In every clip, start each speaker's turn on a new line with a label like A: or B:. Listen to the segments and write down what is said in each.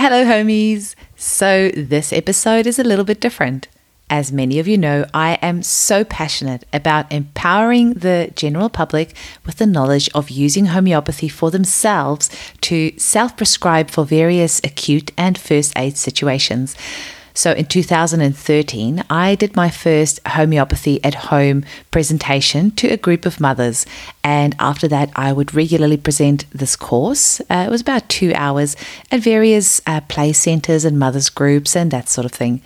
A: Hello, homies. So, this episode is a little bit different. As many of you know, I am so passionate about empowering the general public with the knowledge of using homeopathy for themselves to self prescribe for various acute and first aid situations. So in 2013, I did my first homeopathy at home presentation to a group of mothers. And after that, I would regularly present this course. Uh, it was about two hours at various uh, play centres and mothers groups and that sort of thing.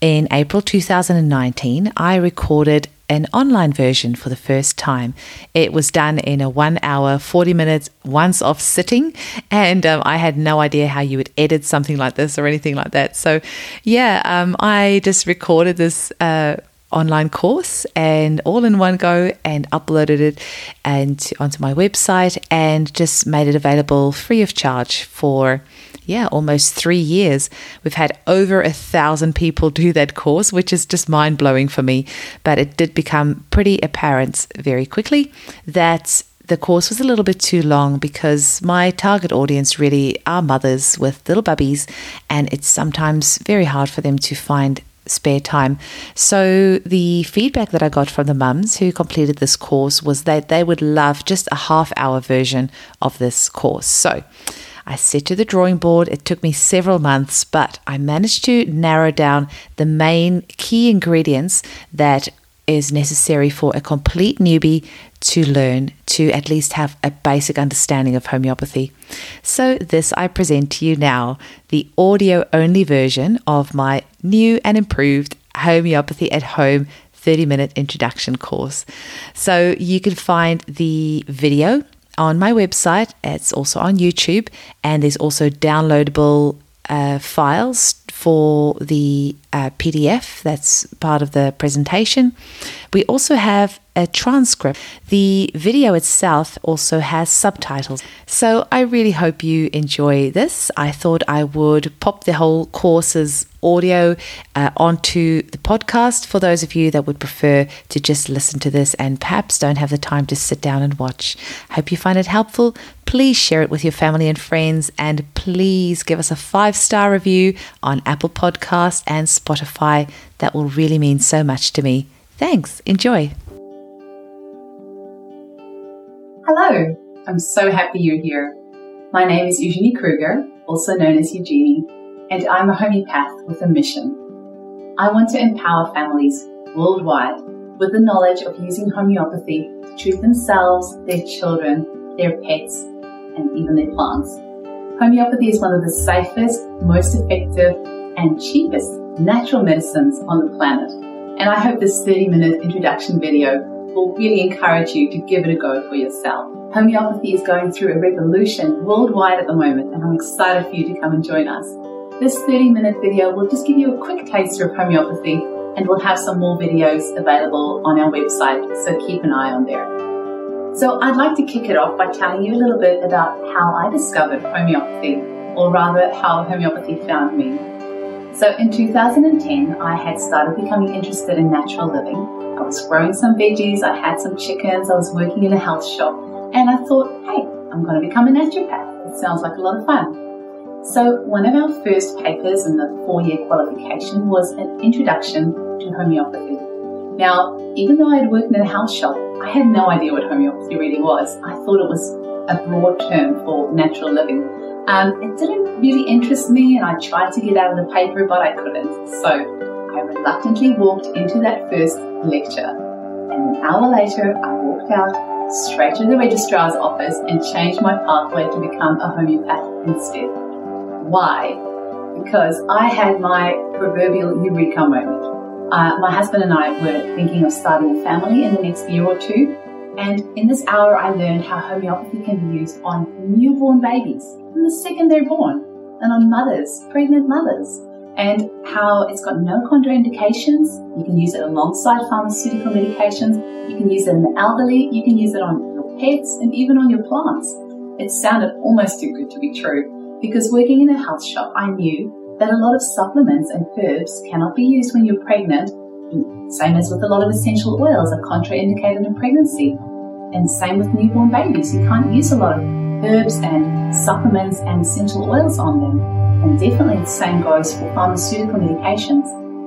A: In April 2019, I recorded an online version for the first time. It was done in a one hour, 40 minutes, once off sitting, and um, I had no idea how you would edit something like this or anything like that. So, yeah, um, I just recorded this. Uh, online course and all in one go and uploaded it and onto my website and just made it available free of charge for yeah, almost three years. We've had over a thousand people do that course, which is just mind blowing for me. But it did become pretty apparent very quickly that the course was a little bit too long because my target audience really are mothers with little bubbies, and it's sometimes very hard for them to find spare time. So the feedback that I got from the mums who completed this course was that they would love just a half hour version of this course. So I set to the drawing board. It took me several months, but I managed to narrow down the main key ingredients that is necessary for a complete newbie to learn to at least have a basic understanding of homeopathy. So, this I present to you now the audio only version of my new and improved homeopathy at home 30 minute introduction course. So, you can find the video on my website. It's also on YouTube, and there's also downloadable uh, files for the PDF that's part of the presentation. We also have a transcript. The video itself also has subtitles. So I really hope you enjoy this. I thought I would pop the whole course's audio uh, onto the podcast for those of you that would prefer to just listen to this and perhaps don't have the time to sit down and watch. Hope you find it helpful. Please share it with your family and friends and please give us a five star review on Apple Podcast and Spotify. That will really mean so much to me. Thanks. Enjoy.
B: Hello, I'm so happy you're here. My name is Eugenie Kruger, also known as Eugenie, and I'm a homeopath with a mission. I want to empower families worldwide with the knowledge of using homeopathy to treat themselves, their children, their pets, and even their plants. Homeopathy is one of the safest, most effective, and cheapest natural medicines on the planet. And I hope this 30 minute introduction video will really encourage you to give it a go for yourself. Homeopathy is going through a revolution worldwide at the moment, and I'm excited for you to come and join us. This 30 minute video will just give you a quick taster of homeopathy, and we'll have some more videos available on our website, so keep an eye on there. So, I'd like to kick it off by telling you a little bit about how I discovered homeopathy, or rather, how homeopathy found me. So in 2010, I had started becoming interested in natural living. I was growing some veggies, I had some chickens, I was working in a health shop, and I thought, hey, I'm going to become a naturopath. It sounds like a lot of fun. So one of our first papers in the four-year qualification was an introduction to homeopathy. Now, even though I had worked in a health shop, I had no idea what homeopathy really was. I thought it was a broad term for natural living. Um, it didn't really interest me, and I tried to get out of the paper, but I couldn't. So I reluctantly walked into that first lecture. And an hour later, I walked out straight to the registrar's office and changed my pathway to become a homeopath instead. Why? Because I had my proverbial eureka moment. Uh, my husband and I were thinking of starting a family in the next year or two, and in this hour, I learned how homeopathy can be used on newborn babies from the second they're born and on mothers, pregnant mothers, and how it's got no contraindications. You can use it alongside pharmaceutical medications. You can use it in the elderly. You can use it on your pets and even on your plants. It sounded almost too good to be true because working in a health shop, I knew that a lot of supplements and herbs cannot be used when you're pregnant same as with a lot of essential oils are contraindicated in pregnancy. And same with newborn babies. You can't use a lot of herbs and supplements and essential oils on them. And definitely the same goes for pharmaceutical medications.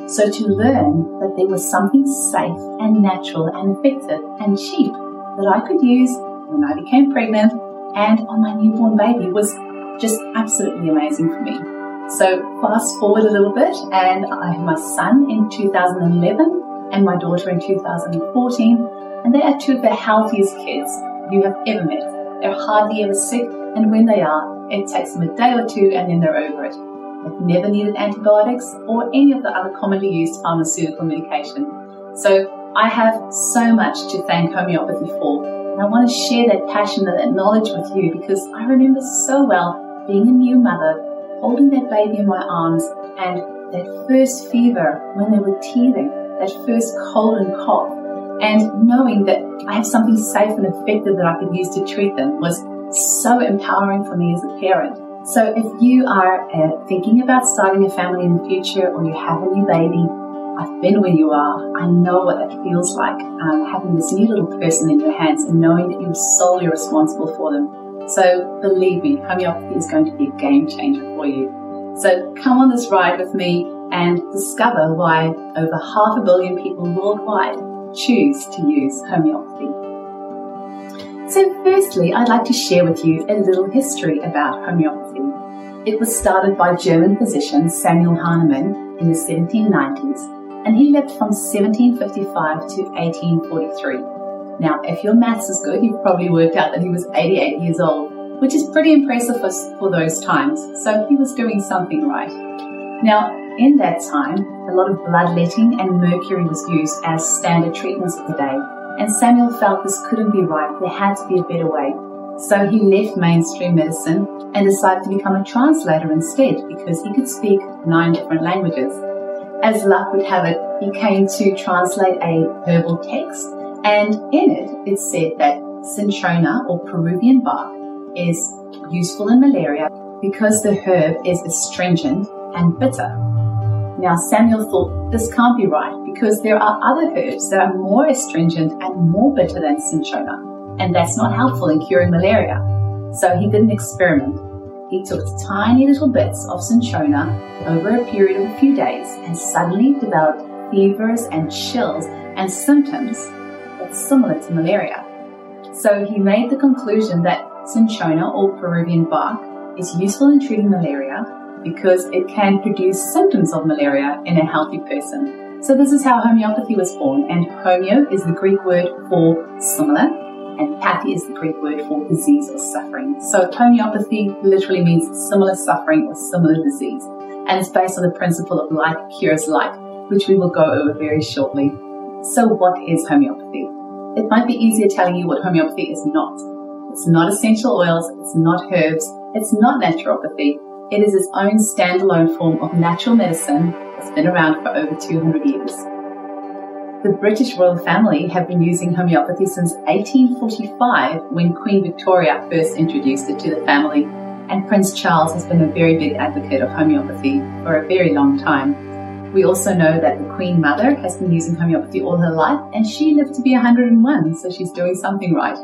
B: So to learn that there was something safe and natural and effective and cheap that I could use when I became pregnant and on my newborn baby was just absolutely amazing for me. So fast forward a little bit and I have my son in 2011 and my daughter in 2014 and they are two of the healthiest kids you have ever met. They're hardly ever sick and when they are, it takes them a day or two and then they're over it. They've never needed antibiotics or any of the other commonly used pharmaceutical medication. So I have so much to thank homeopathy for and I want to share that passion and that knowledge with you because I remember so well being a new mother, holding that baby in my arms and that first fever when they were teething, that first cold and cough, and knowing that I have something safe and effective that I could use to treat them was so empowering for me as a parent. So if you are uh, thinking about starting a family in the future or you have a new baby, I've been where you are. I know what that feels like, um, having this new little person in your hands and knowing that you're solely responsible for them. So believe me, homeopathy is going to be a game changer for you. So come on this ride with me and discover why over half a billion people worldwide choose to use homeopathy. So, firstly, I'd like to share with you a little history about homeopathy. It was started by German physician Samuel Hahnemann in the 1790s, and he lived from 1755 to 1843. Now, if your maths is good, you've probably worked out that he was 88 years old, which is pretty impressive for, for those times, so he was doing something right. Now, in that time, a lot of bloodletting and mercury was used as standard treatments of the day and Samuel felt this couldn't be right, there had to be a better way. So he left mainstream medicine and decided to become a translator instead because he could speak nine different languages. As luck would have it, he came to translate a herbal text, and in it, it said that cinchona or Peruvian bark is useful in malaria because the herb is astringent and bitter. Now, Samuel thought this can't be right because there are other herbs that are more astringent and more bitter than cinchona, and that's not helpful in curing malaria. So he did an experiment. He took tiny little bits of cinchona over a period of a few days and suddenly developed fevers and chills and symptoms that's similar to malaria. So he made the conclusion that cinchona or Peruvian bark is useful in treating malaria because it can produce symptoms of malaria in a healthy person. So this is how homeopathy was born, and homeo is the Greek word for similar, and pathy is the Greek word for disease or suffering. So homeopathy literally means similar suffering or similar disease, and it's based on the principle of like cures like, which we will go over very shortly. So what is homeopathy? It might be easier telling you what homeopathy is not. It's not essential oils, it's not herbs, it's not naturopathy, it is its own standalone form of natural medicine that's been around for over 200 years. The British royal family have been using homeopathy since 1845 when Queen Victoria first introduced it to the family, and Prince Charles has been a very big advocate of homeopathy for a very long time. We also know that the Queen Mother has been using homeopathy all her life, and she lived to be 101, so she's doing something right.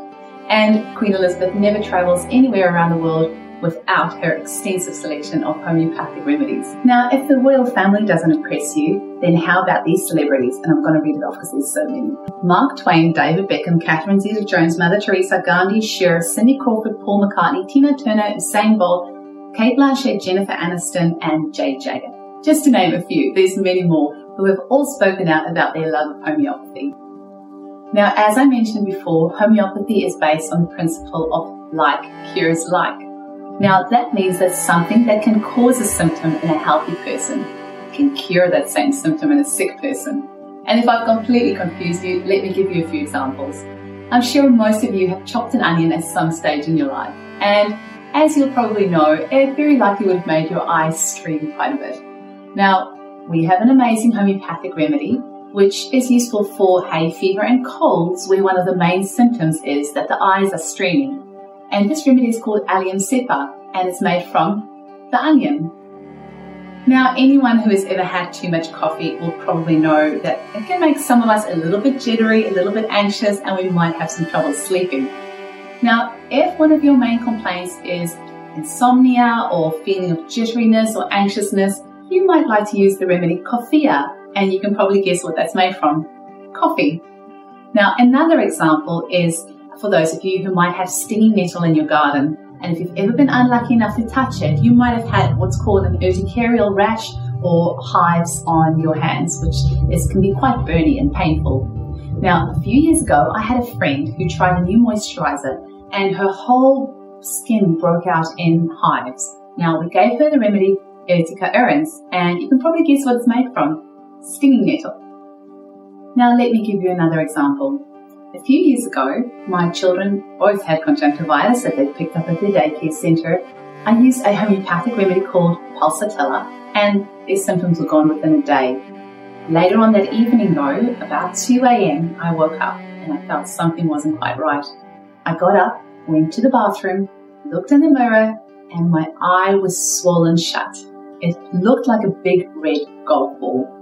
B: And Queen Elizabeth never travels anywhere around the world without her extensive selection of homeopathic remedies. Now, if the royal family doesn't impress you, then how about these celebrities? And I'm going to read it off because there's so many. Mark Twain, David Beckham, Catherine Zeta-Jones, Mother Teresa, Gandhi, Cher, Cindy Crawford, Paul McCartney, Tina Turner, Usain Bolt, Cate Blanchett, Jennifer Aniston, and Jade Jagger. Just to name a few, there's many more who have all spoken out about their love of homeopathy. Now, as I mentioned before, homeopathy is based on the principle of like cures like. Now, that means that something that can cause a symptom in a healthy person can cure that same symptom in a sick person. And if I've completely confused you, let me give you a few examples. I'm sure most of you have chopped an onion at some stage in your life. And as you'll probably know, it very likely would have made your eyes stream quite a bit. Now, we have an amazing homeopathic remedy which is useful for hay fever and colds, where one of the main symptoms is that the eyes are streaming. And this remedy is called Allium cepa and it's made from the onion. Now, anyone who has ever had too much coffee will probably know that it can make some of us a little bit jittery, a little bit anxious, and we might have some trouble sleeping. Now, if one of your main complaints is insomnia or feeling of jitteriness or anxiousness, you might like to use the remedy coffea, and you can probably guess what that's made from coffee. Now, another example is for those of you who might have stinging nettle in your garden. And if you've ever been unlucky enough to touch it, you might have had what's called an urticarial rash or hives on your hands, which is, can be quite burny and painful. Now, a few years ago, I had a friend who tried a new moisturizer and her whole skin broke out in hives. Now, we gave her the remedy Urtica urens, and you can probably guess what it's made from stinging nettle. Now, let me give you another example. A few years ago, my children both had conjunctivitis that they'd picked up at their daycare centre. I used a homeopathic remedy called Pulsatilla, and their symptoms were gone within a day. Later on that evening, though, about 2 a.m., I woke up and I felt something wasn't quite right. I got up, went to the bathroom, looked in the mirror, and my eye was swollen shut. It looked like a big red golf ball.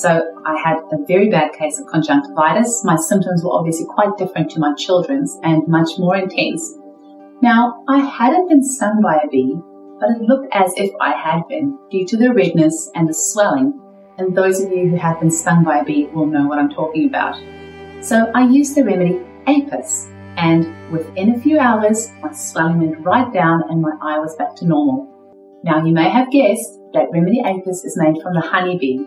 B: So I had a very bad case of conjunctivitis. My symptoms were obviously quite different to my children's and much more intense. Now, I hadn't been stung by a bee, but it looked as if I had been due to the redness and the swelling. And those of you who have been stung by a bee will know what I'm talking about. So I used the remedy Apis, and within a few hours, my swelling went right down and my eye was back to normal. Now, you may have guessed that Remedy Apis is made from the honeybee,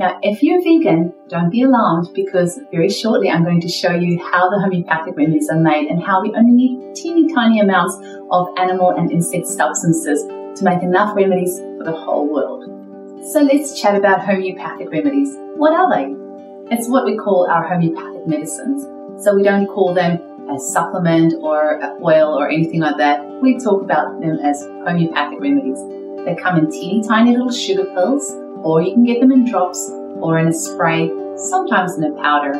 B: now, if you're vegan, don't be alarmed because very shortly I'm going to show you how the homeopathic remedies are made and how we only need teeny tiny amounts of animal and insect substances to make enough remedies for the whole world. So let's chat about homeopathic remedies. What are they? It's what we call our homeopathic medicines. So we don't call them a supplement or an oil or anything like that. We talk about them as homeopathic remedies. They come in teeny tiny little sugar pills or you can get them in drops or in a spray, sometimes in a powder.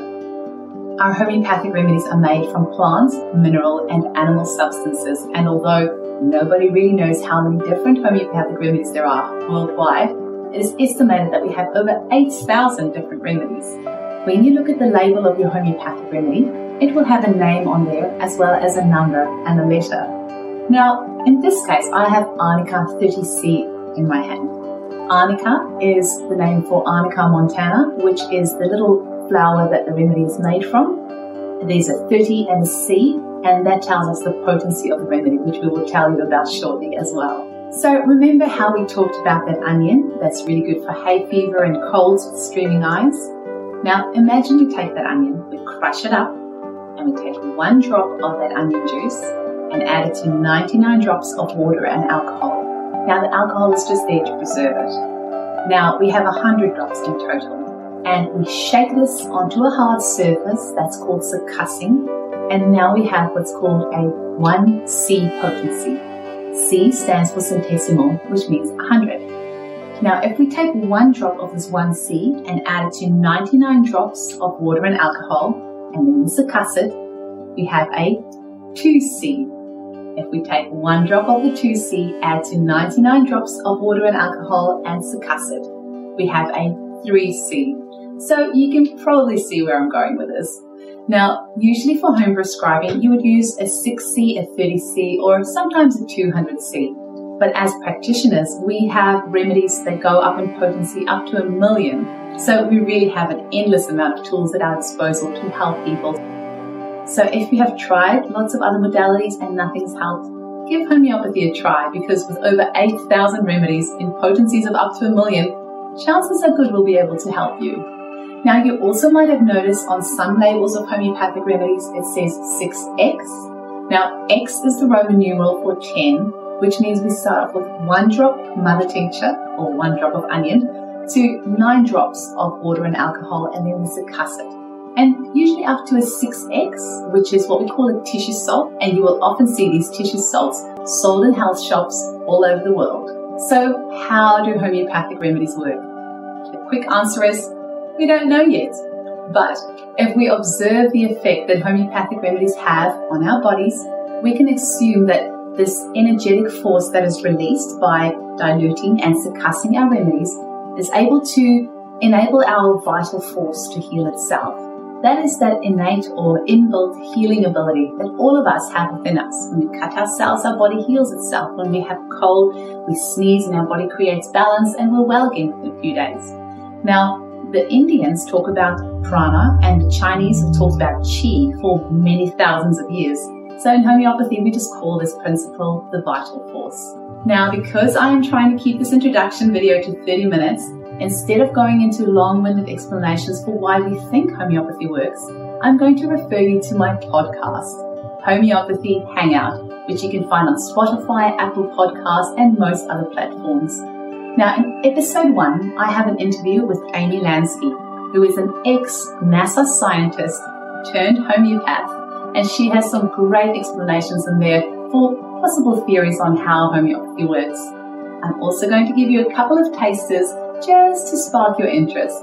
B: Our homeopathic remedies are made from plants, mineral, and animal substances, and although nobody really knows how many different homeopathic remedies there are worldwide, it is estimated that we have over 8,000 different remedies. When you look at the label of your homeopathic remedy, it will have a name on there as well as a number and a letter. Now, in this case, I have Arnica 30C in my hand. Arnica is the name for Arnica montana, which is the little flower that the remedy is made from. There's a 30 and C, and that tells us the potency of the remedy, which we will tell you about shortly as well. So remember how we talked about that onion that's really good for hay fever and colds with streaming eyes? Now imagine you take that onion, we crush it up, and we take one drop of that onion juice and add it to 99 drops of water and alcohol. Now the alcohol is just there to preserve it. Now we have 100 drops in total and we shake this onto a hard surface that's called succussing and now we have what's called a 1C potency. C stands for centesimal, which means 100. Now, if we take one drop of this 1C and add it to 99 drops of water and alcohol, and then we succuss it, we have a 2C, if we take one drop of the 2C, add to 99 drops of water and alcohol and succuss it, we have a 3C. So you can probably see where I'm going with this. Now, usually for home prescribing, you would use a 6C, a 30C, or sometimes a 200C. But as practitioners, we have remedies that go up in potency up to a million. So we really have an endless amount of tools at our disposal to help people. So if you have tried lots of other modalities and nothing's helped, give homeopathy a try because with over 8,000 remedies in potencies of up to a million, chances are good we'll be able to help you. Now you also might have noticed on some labels of homeopathic remedies it says 6X. Now X is the Roman numeral for 10, which means we start off with one drop mother tincture or one drop of onion to nine drops of water and alcohol and then we succuss it and usually up to a 6x, which is what we call a tissue salt, and you will often see these tissue salts sold in health shops all over the world. So, how do homeopathic remedies work? The quick answer is we don't know yet. But if we observe the effect that homeopathic remedies have on our bodies, we can assume that this energetic force that is released by diluting and succussing our remedies is able to enable our vital force to heal itself. That is that innate or inbuilt healing ability that all of us have within us. When we cut ourselves, our body heals itself. When we have cold, we sneeze and our body creates balance and we're well again in a few days. Now, the Indians talk about prana and the Chinese have talked about qi for many thousands of years. So in homeopathy, we just call this principle the vital force. Now, because I am trying to keep this introduction video to 30 minutes, instead of going into long-winded explanations for why we think homeopathy works, I'm going to refer you to my podcast, Homeopathy Hangout, which you can find on Spotify, Apple Podcasts, and most other platforms. Now, in episode one, I have an interview with Amy Lansky, who is an ex NASA scientist turned homeopath, and she has some great explanations in there for possible theories on how homeopathy works. I'm also going to give you a couple of tasters just to spark your interest.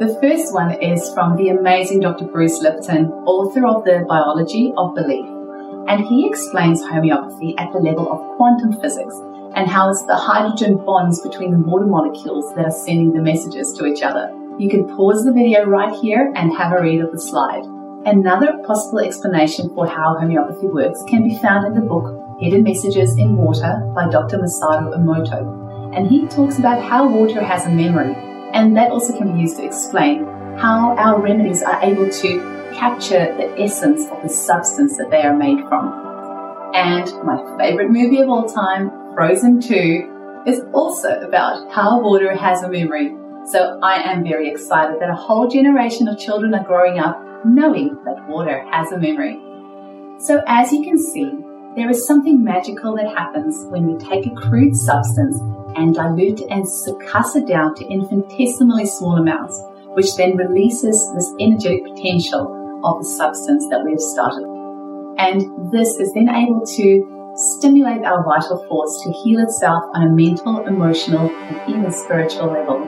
B: The first one is from the amazing Dr. Bruce Lipton, author of The Biology of Belief, and he explains homeopathy at the level of quantum physics and how it's the hydrogen bonds between the water molecules that are sending the messages to each other. You can pause the video right here and have a read of the slide. Another possible explanation for how homeopathy works can be found in the book Hidden Messages in Water by Dr. Masaru Emoto. And he talks about how water has a memory, and that also can be used to explain how our remedies are able to capture the essence of the substance that they are made from. And my favorite movie of all time, Frozen 2 is also about how water has a memory. So I am very excited that a whole generation of children are growing up knowing that water has a memory. So as you can see, there is something magical that happens when we take a crude substance and dilute and succuss it down to infinitesimally small amounts, which then releases this energetic potential of the substance that we have started. And this is then able to stimulate our vital force to heal itself on a mental, emotional, and even spiritual level.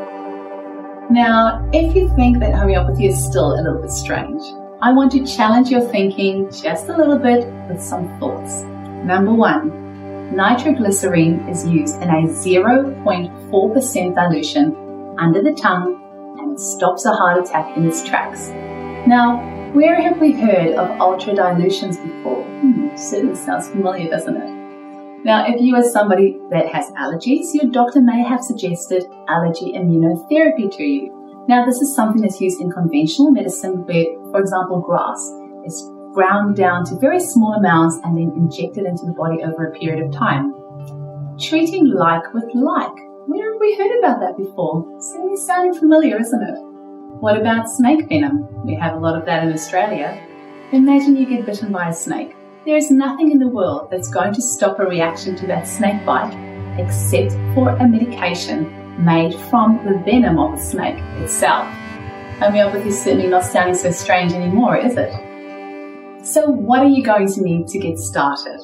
B: Now, if you think that homeopathy is still a little bit strange, I want to challenge your thinking just a little bit with some thoughts. Number one, nitroglycerine is used in a 0.4% dilution under the tongue and stops a heart attack in its tracks. Now, where have we heard of ultra dilutions before? Hmm, certainly sounds familiar, doesn't it? Now, if you are somebody that has allergies, your doctor may have suggested allergy immunotherapy to you. Now, this is something that's used in conventional medicine where, for example, grass is ground down to very small amounts and then injected into the body over a period of time. Treating like with like. Where have we heard about that before? Certainly sounding familiar, isn't it? What about snake venom? We have a lot of that in Australia. Imagine you get bitten by a snake. There is nothing in the world that's going to stop a reaction to that snake bite except for a medication made from the venom of the snake itself. Homeopathy is certainly not sounding so strange anymore, is it? So, what are you going to need to get started?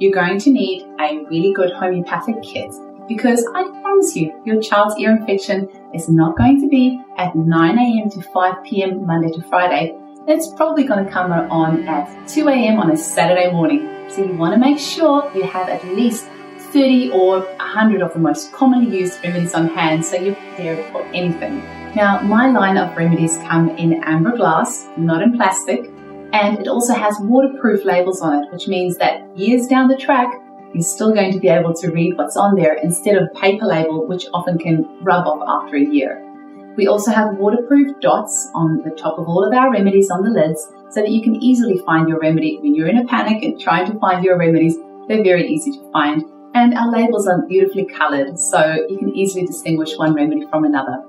B: You're going to need a really good homeopathic kit because I promise you, your child's ear infection is not going to be at 9 a.m. to 5 p.m. Monday to Friday. It's probably going to come on at 2 a.m. on a Saturday morning. So you want to make sure you have at least 30 or 100 of the most commonly used remedies on hand so you're prepared for anything. Now, my line of remedies come in amber glass, not in plastic, and it also has waterproof labels on it, which means that years down the track, you're still going to be able to read what's on there instead of paper label, which often can rub off after a year. We also have waterproof dots on the top of all of our remedies on the lids so that you can easily find your remedy when you're in a panic and trying to find your remedies. They're very easy to find. And our labels are beautifully colored so you can easily distinguish one remedy from another.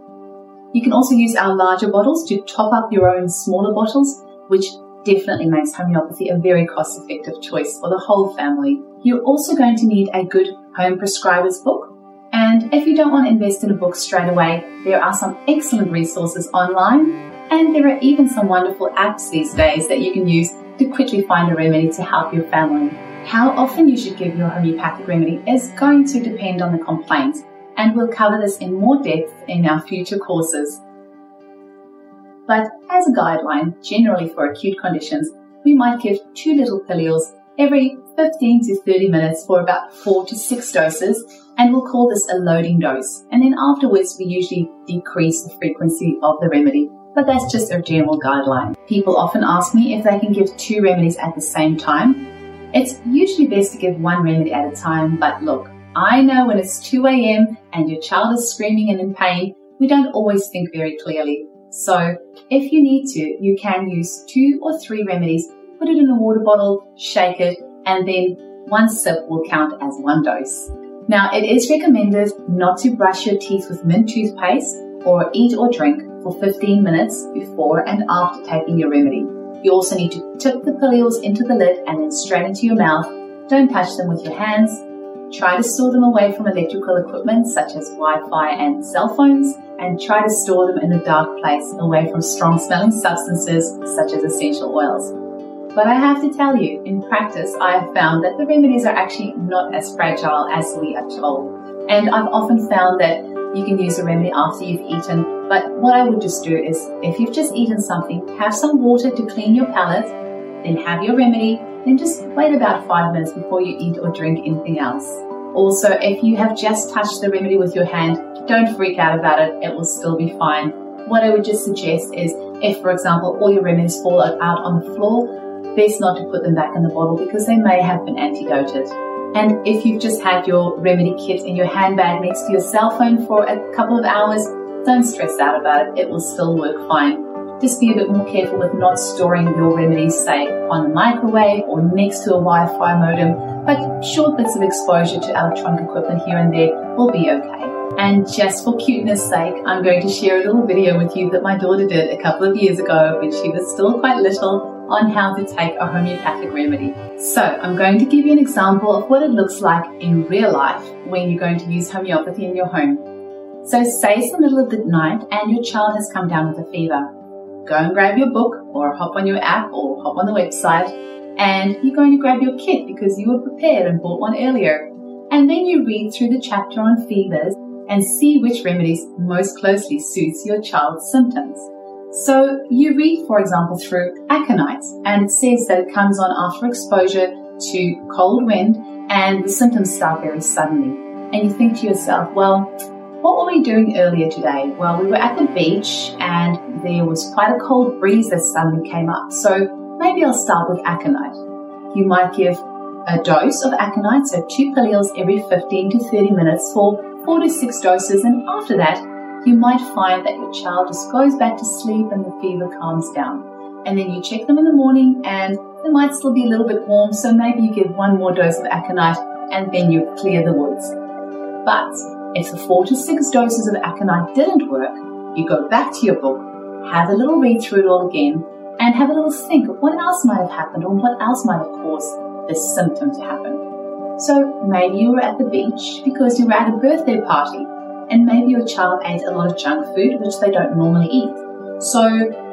B: You can also use our larger bottles to top up your own smaller bottles, which definitely makes homeopathy a very cost effective choice for the whole family. You're also going to need a good home prescriber's book. And if you don't want to invest in a book straight away, there are some excellent resources online, and there are even some wonderful apps these days that you can use to quickly find a remedy to help your family. How often you should give your homeopathic remedy is going to depend on the complaint, and we'll cover this in more depth in our future courses. But as a guideline, generally for acute conditions, we might give two little pilules every 15 to 30 minutes for about four to six doses, and we'll call this a loading dose. And then afterwards, we usually decrease the frequency of the remedy. but that's just a general guideline. People often ask me if they can give two remedies at the same time. It's usually best to give one remedy at a time, but look, I know when it's 2 a.m. and your child is screaming and in pain, we don't always think very clearly. So, if you need to, you can use two or three remedies, put it in a water bottle, shake it, and then one sip will count as one dose. Now, it is recommended not to brush your teeth with mint toothpaste or eat or drink for 15 minutes before and after taking your remedy. You also need to tip the pillules into the lid and then straight into your mouth. Don't touch them with your hands. Try to store them away from electrical equipment such as Wi-Fi and cell phones and try to store them in a dark place away from strong smelling substances such as essential oils. But I have to tell you, in practice, I have found that the remedies are actually not as fragile as we are told. And I've often found that you can use a remedy after you've eaten. But what I would just do is, if you've just eaten something, have some water to clean your palate, then have your remedy, then just wait about five minutes before you eat or drink anything else. Also, if you have just touched the remedy with your hand, don't freak out about it, it will still be fine. What I would just suggest is if, for example, all your remedies fall out on the floor, best not to put them back in the bottle because they may have been antidoted. And if you've just had your remedy kit in your handbag next to your cell phone for a couple of hours, don't stress out about it, it will still work fine. Just be a bit more careful with not storing your remedies, say, on a microwave or next to a Wi Fi modem, but short bits of exposure to electronic equipment here and there will be okay. And just for cuteness sake, I'm going to share a little video with you that my daughter did a couple of years ago when she was still quite little on how to take a homeopathic remedy. So I'm going to give you an example of what it looks like in real life when you're going to use homeopathy in your home. So say it's the middle of the night and your child has come down with a fever. Go and grab your book or hop on your app or hop on the website and you're going to grab your kit because you were prepared and bought one earlier. And then you read through the chapter on fevers and see which remedies most closely suits your child's symptoms. So you read, for example, through aconite, and it says that it comes on after exposure to cold wind and the symptoms start very suddenly. And you think to yourself, well, what were we doing earlier today? Well, we were at the beach and there was quite a cold breeze that suddenly came up. So maybe I'll start with aconite. You might give a dose of aconite, so two pillules every 15 to 30 minutes for four to six doses. And after that, you might find that your child just goes back to sleep and the fever calms down. And then you check them in the morning and they might still be a little bit warm, so maybe you give one more dose of aconite and then you clear the woods. But if the four to six doses of aconite didn't work, you go back to your book, have a little read through it all again, and have a little think of what else might have happened or what else might have caused this symptom to happen. So maybe you were at the beach because you were at a birthday party and maybe your child ate a lot of junk food which they don't normally eat. So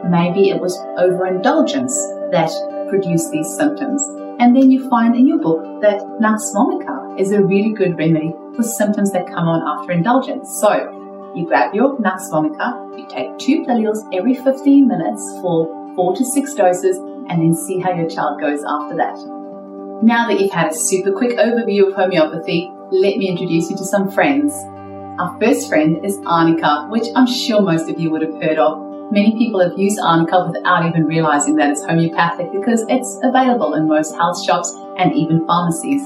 B: maybe it was overindulgence that produced these symptoms. And then you find in your book that Nux vomica is a really good remedy for symptoms that come on after indulgence. So you grab your Nux vomica, you take two pillules every 15 minutes for four to six doses, and then see how your child goes after that. Now that you've had a super quick overview of homeopathy, let me introduce you to some friends. Our first friend is arnica, which I'm sure most of you would have heard of. Many people have used arnica without even realizing that it's homeopathic because it's available in most health shops and even pharmacies.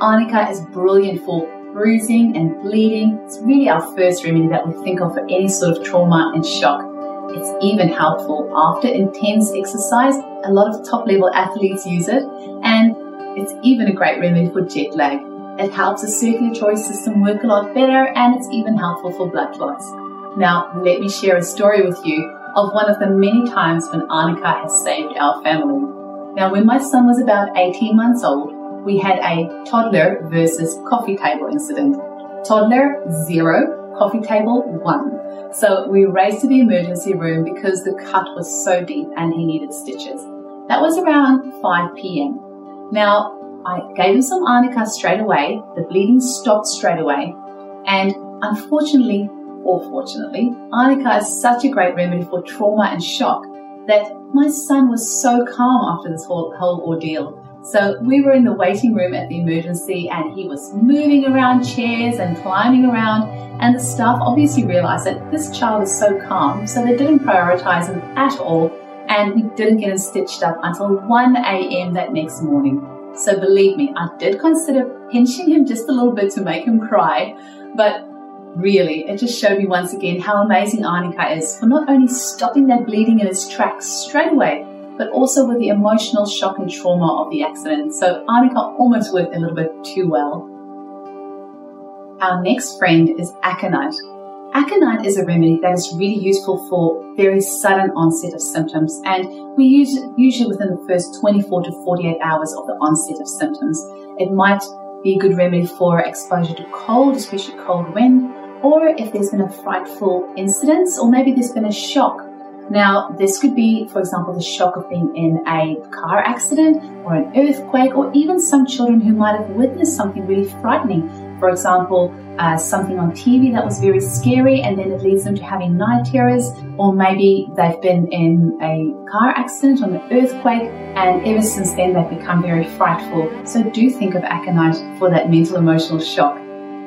B: Arnica is brilliant for bruising and bleeding. It's really our first remedy that we think of for any sort of trauma and shock. It's even helpful after intense exercise. A lot of top level athletes use it, and it's even a great remedy for jet lag. It helps the circulatory system work a lot better and it's even helpful for blood clots. Now, let me share a story with you of one of the many times when arnica has saved our family. Now, when my son was about 18 months old, we had a toddler versus coffee table incident. Toddler, zero, coffee table, one. So we raced to the emergency room because the cut was so deep and he needed stitches. That was around 5 p.m. Now, I gave him some arnica straight away. The bleeding stopped straight away. And unfortunately, or fortunately, arnica is such a great remedy for trauma and shock that my son was so calm after this whole, whole ordeal. So we were in the waiting room at the emergency and he was moving around chairs and climbing around. And the staff obviously realized that this child is so calm, so they didn't prioritize him at all. And we didn't get him stitched up until 1 a.m. that next morning. So believe me, I did consider pinching him just a little bit to make him cry, but really, it just showed me once again how amazing Arnica is for not only stopping that bleeding in its tracks straight away, but also with the emotional shock and trauma of the accident. So Arnica almost worked a little bit too well. Our next friend is aconite. Aconite is a remedy that is really useful for very sudden onset of symptoms, and we use it usually within the first 24 to 48 hours of the onset of symptoms. It might be a good remedy for exposure to cold, especially cold wind, or if there's been a frightful incident, or maybe there's been a shock now, this could be, for example, the shock of being in a car accident or an earthquake, or even some children who might have witnessed something really frightening. For example, uh, something on TV that was very scary and then it leads them to having night terrors, or maybe they've been in a car accident or an earthquake and ever since then they've become very frightful. So do think of aconite for that mental emotional shock.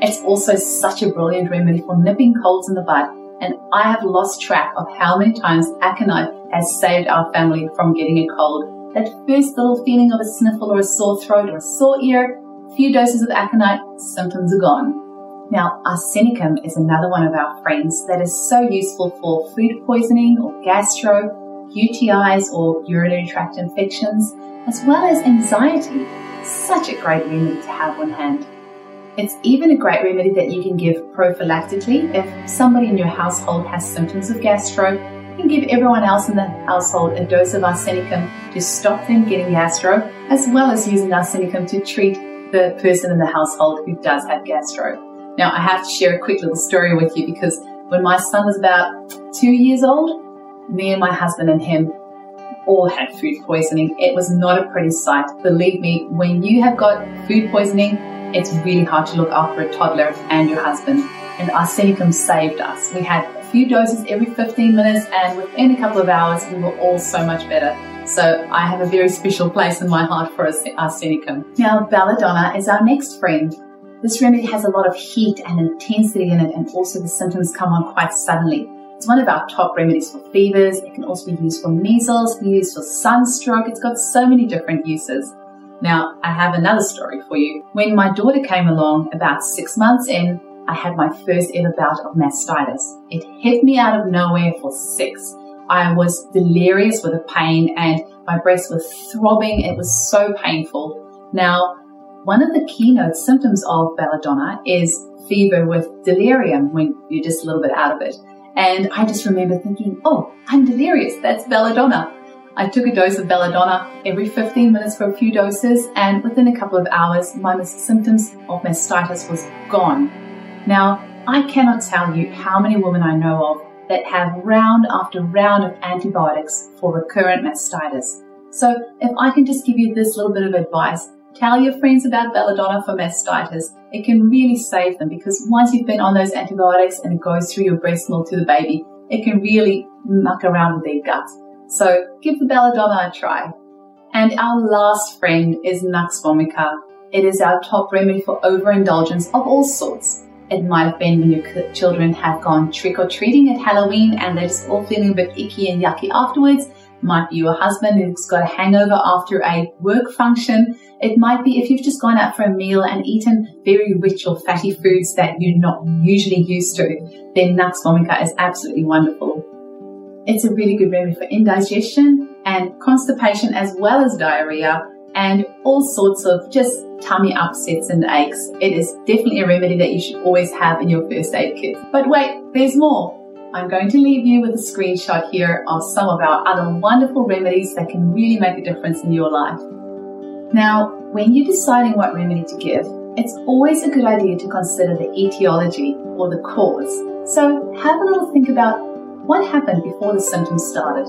B: It's also such a brilliant remedy for nipping colds in the bud and I have lost track of how many times aconite has saved our family from getting a cold. That first little feeling of a sniffle or a sore throat or a sore ear, a few doses of aconite, symptoms are gone. Now, arsenicum is another one of our friends that is so useful for food poisoning or gastro, UTIs or urinary tract infections, as well as anxiety. Such a great remedy to have on hand. It's even a great remedy that you can give prophylactically if somebody in your household has symptoms of gastro. You can give everyone else in the household a dose of arsenicum to stop them getting gastro, as well as using arsenicum to treat the person in the household who does have gastro. Now, I have to share a quick little story with you because when my son was about two years old, me and my husband and him all had food poisoning. It was not a pretty sight. Believe me, when you have got food poisoning, it's really hard to look after a toddler and your husband. And arsenicum saved us. We had a few doses every 15 minutes, and within a couple of hours, we were all so much better. So I have a very special place in my heart for arsenicum. Now, belladonna is our next friend. This remedy has a lot of heat and intensity in it, and also the symptoms come on quite suddenly. It's one of our top remedies for fevers. It can also be used for measles, it can be used for sunstroke. It's got so many different uses. Now, I have another story for you. When my daughter came along about six months in, I had my first ever bout of mastitis. It hit me out of nowhere for six. I was delirious with the pain and my breasts were throbbing. It was so painful. Now, one of the keynote symptoms of belladonna is fever with delirium when you're just a little bit out of it. And I just remember thinking, oh, I'm delirious. That's belladonna. I took a dose of belladonna every 15 minutes for a few doses, and within a couple of hours, my symptoms of mastitis was gone. Now, I cannot tell you how many women I know of that have round after round of antibiotics for recurrent mastitis. So, if I can just give you this little bit of advice, tell your friends about belladonna for mastitis. It can really save them because once you've been on those antibiotics and it goes through your breast milk to the baby, it can really muck around with their gut. So give the belladonna a try. And our last friend is Nux vomica. It is our top remedy for overindulgence of all sorts. It might have been when your children have gone trick or treating at Halloween and they're just all feeling a bit icky and yucky afterwards. Might be your husband who's got a hangover after a work function. It might be if you've just gone out for a meal and eaten very rich or fatty foods that you're not usually used to. Then Nux vomica is absolutely wonderful. It's a really good remedy for indigestion and constipation as well as diarrhea and all sorts of just tummy upsets and aches. It is definitely a remedy that you should always have in your first aid kit. But wait, there's more. I'm going to leave you with a screenshot here of some of our other wonderful remedies that can really make a difference in your life. Now, when you're deciding what remedy to give, it's always a good idea to consider the etiology or the cause. So have a little think about what happened before the symptoms started?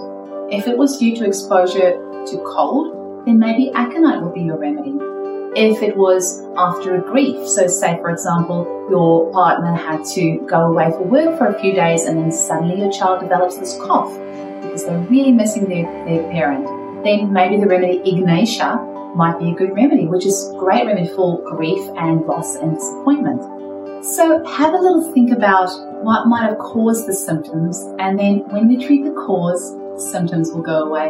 B: If it was due to exposure to cold, then maybe aconite would be your remedy. If it was after a grief, so say for example, your partner had to go away for work for a few days and then suddenly your child develops this cough because they're really missing their, their parent, then maybe the remedy Ignatia might be a good remedy, which is great remedy for grief and loss and disappointment. So have a little think about what might have caused the symptoms, and then when we treat the cause, symptoms will go away.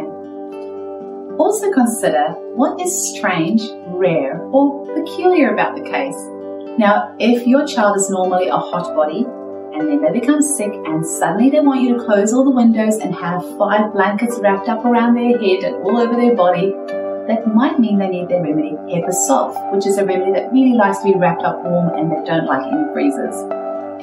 B: Also consider what is strange, rare, or peculiar about the case. Now, if your child is normally a hot body, and then they become sick and suddenly they want you to close all the windows and have five blankets wrapped up around their head and all over their body, that might mean they need their remedy Hepar sulph, which is a remedy that really likes to be wrapped up warm and they don't like any freezers.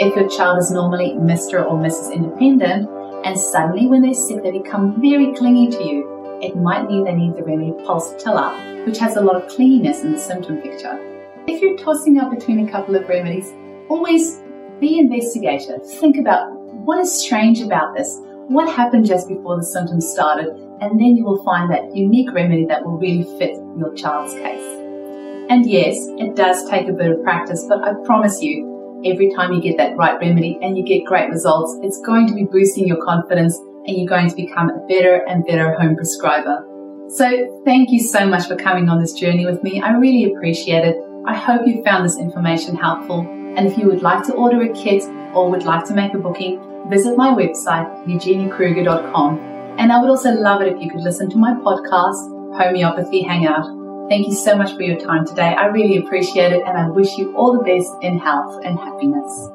B: If your child is normally Mr. or Mrs. Independent and suddenly when they're sick they become very clingy to you, it might mean they need the remedy Pulsatilla, which has a lot of clinginess in the symptom picture. If you're tossing up between a couple of remedies, always be investigative. Think about what is strange about this? What happened just before the symptoms started? And then you will find that unique remedy that will really fit your child's case. And yes, it does take a bit of practice, but I promise you, every time you get that right remedy and you get great results, it's going to be boosting your confidence and you're going to become a better and better home prescriber. So thank you so much for coming on this journey with me. I really appreciate it. I hope you found this information helpful and if you would like to order a kit or would like to make a booking, visit my website, eugeniekruger.com. And I would also love it if you could listen to my podcast, Homeopathy Hangout. Thank you so much for your time today. I really appreciate it and I wish you all the best in health and happiness.